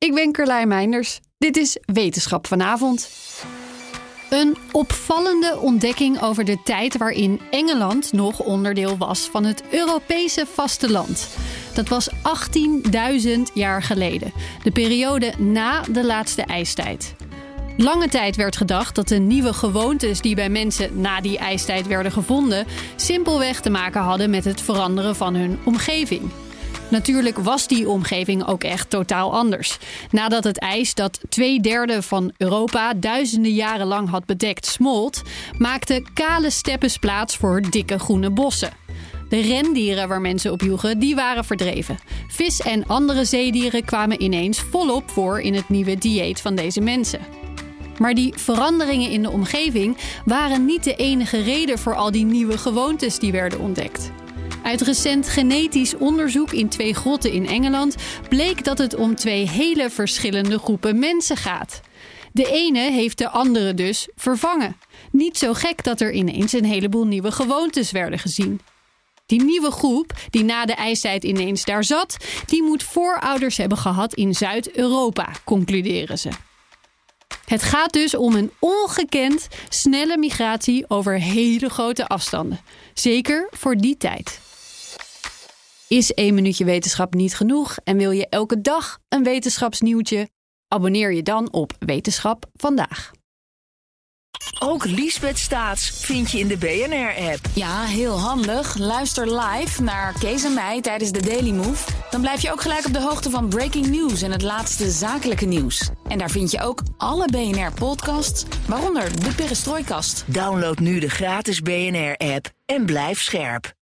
Ik ben Carlijn Meinders. Dit is Wetenschap vanavond. Een opvallende ontdekking over de tijd waarin Engeland nog onderdeel was van het Europese vasteland. Dat was 18.000 jaar geleden, de periode na de laatste ijstijd. Lange tijd werd gedacht dat de nieuwe gewoontes die bij mensen na die ijstijd werden gevonden, simpelweg te maken hadden met het veranderen van hun omgeving. Natuurlijk was die omgeving ook echt totaal anders. Nadat het ijs dat twee derde van Europa duizenden jaren lang had bedekt smolt, maakten kale steppes plaats voor dikke groene bossen. De rendieren waar mensen op joegen, die waren verdreven. Vis en andere zeedieren kwamen ineens volop voor in het nieuwe dieet van deze mensen. Maar die veranderingen in de omgeving waren niet de enige reden voor al die nieuwe gewoontes die werden ontdekt. Uit recent genetisch onderzoek in twee grotten in Engeland bleek dat het om twee hele verschillende groepen mensen gaat. De ene heeft de andere dus vervangen. Niet zo gek dat er ineens een heleboel nieuwe gewoontes werden gezien. Die nieuwe groep, die na de ijstijd ineens daar zat, die moet voorouders hebben gehad in Zuid-Europa, concluderen ze. Het gaat dus om een ongekend snelle migratie over hele grote afstanden. Zeker voor die tijd. Is één minuutje wetenschap niet genoeg en wil je elke dag een wetenschapsnieuwtje? Abonneer je dan op Wetenschap vandaag. Ook Liesbeth Staats vind je in de BNR-app. Ja, heel handig. Luister live naar Kees en mij tijdens de Daily Move. Dan blijf je ook gelijk op de hoogte van breaking news en het laatste zakelijke nieuws. En daar vind je ook alle BNR-podcasts, waaronder de Perestrooikast. Download nu de gratis BNR-app en blijf scherp.